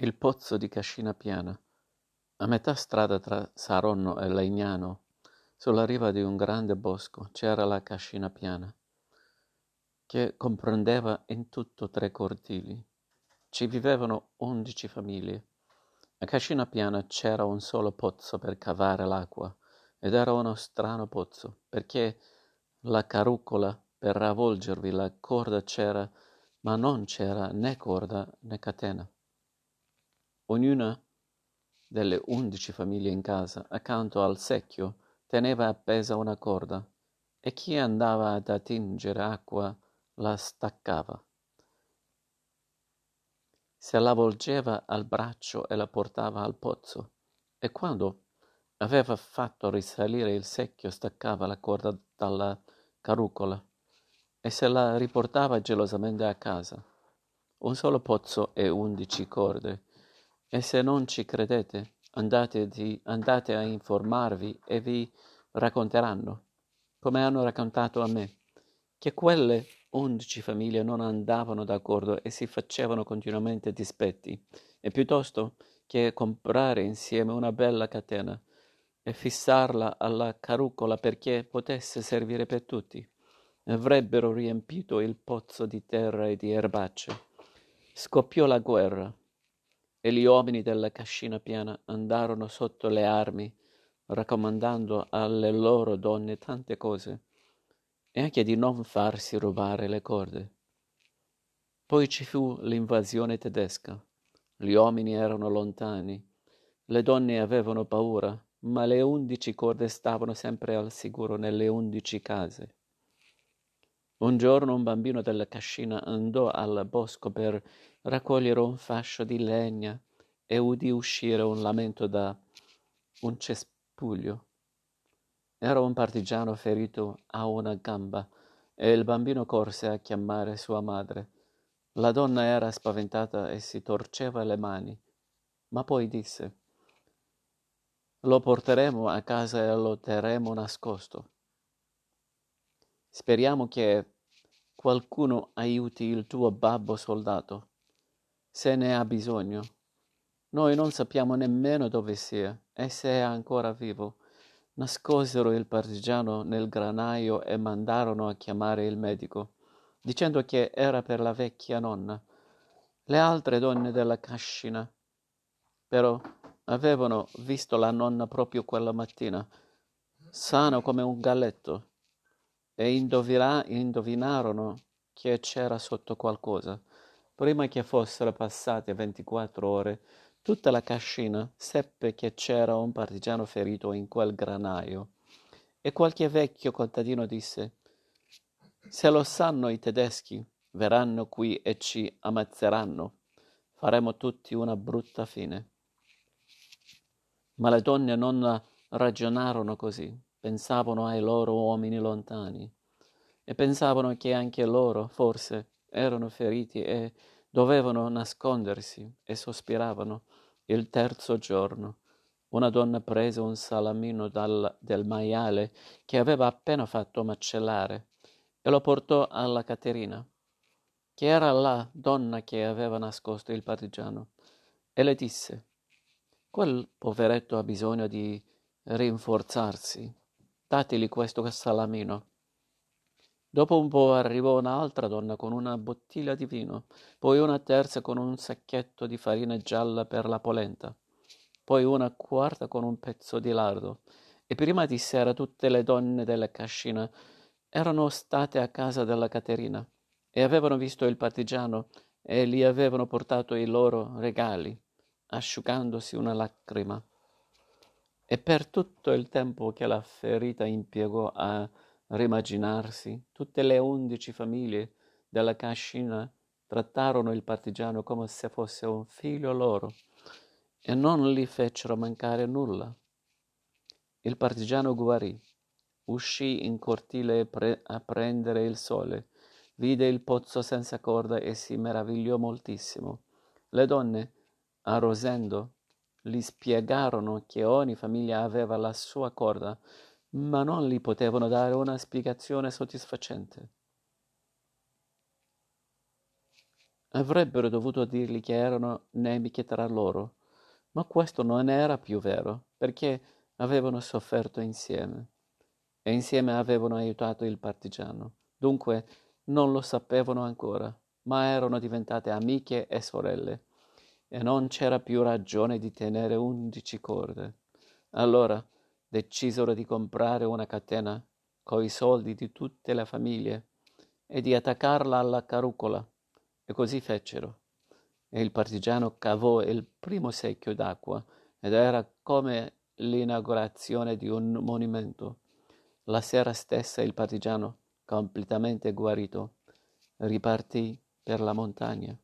Il pozzo di Cascina Piana, a metà strada tra Saronno e Legnano, sulla riva di un grande bosco, c'era la Cascina Piana, che comprendeva in tutto tre cortili. Ci vivevano undici famiglie. A Cascina Piana c'era un solo pozzo per cavare l'acqua, ed era uno strano pozzo, perché la carrucola per avvolgervi la corda c'era, ma non c'era né corda né catena. Ognuna delle undici famiglie in casa, accanto al secchio, teneva appesa una corda, e chi andava ad attingere acqua la staccava. Se la volgeva al braccio e la portava al pozzo, e quando aveva fatto risalire il secchio staccava la corda dalla carrucola e se la riportava gelosamente a casa. Un solo pozzo e undici corde e se non ci credete, andate, di, andate a informarvi e vi racconteranno, come hanno raccontato a me, che quelle undici famiglie non andavano d'accordo e si facevano continuamente dispetti, e piuttosto che comprare insieme una bella catena e fissarla alla carrucola perché potesse servire per tutti, avrebbero riempito il pozzo di terra e di erbacce. Scoppiò la guerra e gli uomini della cascina piana andarono sotto le armi, raccomandando alle loro donne tante cose, e anche di non farsi rubare le corde. Poi ci fu l'invasione tedesca. Gli uomini erano lontani, le donne avevano paura, ma le undici corde stavano sempre al sicuro nelle undici case. Un giorno un bambino della cascina andò al bosco per raccogliere un fascio di legna e udì uscire un lamento da un cespuglio. Era un partigiano ferito a una gamba e il bambino corse a chiamare sua madre. La donna era spaventata e si torceva le mani, ma poi disse Lo porteremo a casa e lo terremo nascosto. Speriamo che qualcuno aiuti il tuo babbo soldato, se ne ha bisogno. Noi non sappiamo nemmeno dove sia e se è ancora vivo. Nascosero il partigiano nel granaio e mandarono a chiamare il medico, dicendo che era per la vecchia nonna. Le altre donne della cascina, però, avevano visto la nonna proprio quella mattina, sano come un galletto e indovina- indovinarono che c'era sotto qualcosa. Prima che fossero passate 24 ore, tutta la cascina seppe che c'era un partigiano ferito in quel granaio. E qualche vecchio contadino disse: Se lo sanno i tedeschi, verranno qui e ci ammazzeranno. Faremo tutti una brutta fine. Ma le donne non ragionarono così pensavano ai loro uomini lontani e pensavano che anche loro forse erano feriti e dovevano nascondersi e sospiravano. Il terzo giorno una donna prese un salamino dal, del maiale che aveva appena fatto macellare e lo portò alla Caterina, che era la donna che aveva nascosto il partigiano, e le disse, quel poveretto ha bisogno di rinforzarsi dategli questo salamino. Dopo un po' arrivò un'altra donna con una bottiglia di vino, poi una terza con un sacchetto di farina gialla per la polenta, poi una quarta con un pezzo di lardo. E prima di sera tutte le donne della cascina erano state a casa della Caterina e avevano visto il partigiano e gli avevano portato i loro regali, asciugandosi una lacrima. E per tutto il tempo che la ferita impiegò a rimaginarsi, tutte le undici famiglie della cascina trattarono il partigiano come se fosse un figlio loro e non gli fecero mancare nulla. Il partigiano guarì, uscì in cortile pre- a prendere il sole, vide il pozzo senza corda e si meravigliò moltissimo. Le donne, arrosendo, gli spiegarono che ogni famiglia aveva la sua corda, ma non gli potevano dare una spiegazione soddisfacente. Avrebbero dovuto dirgli che erano nemiche tra loro, ma questo non era più vero, perché avevano sofferto insieme e insieme avevano aiutato il partigiano. Dunque non lo sapevano ancora, ma erano diventate amiche e sorelle e non c'era più ragione di tenere undici corde. Allora decisero di comprare una catena coi soldi di tutte le famiglie e di attaccarla alla carucola. E così fecero. E il partigiano cavò il primo secchio d'acqua ed era come l'inaugurazione di un monumento. La sera stessa il partigiano, completamente guarito, ripartì per la montagna.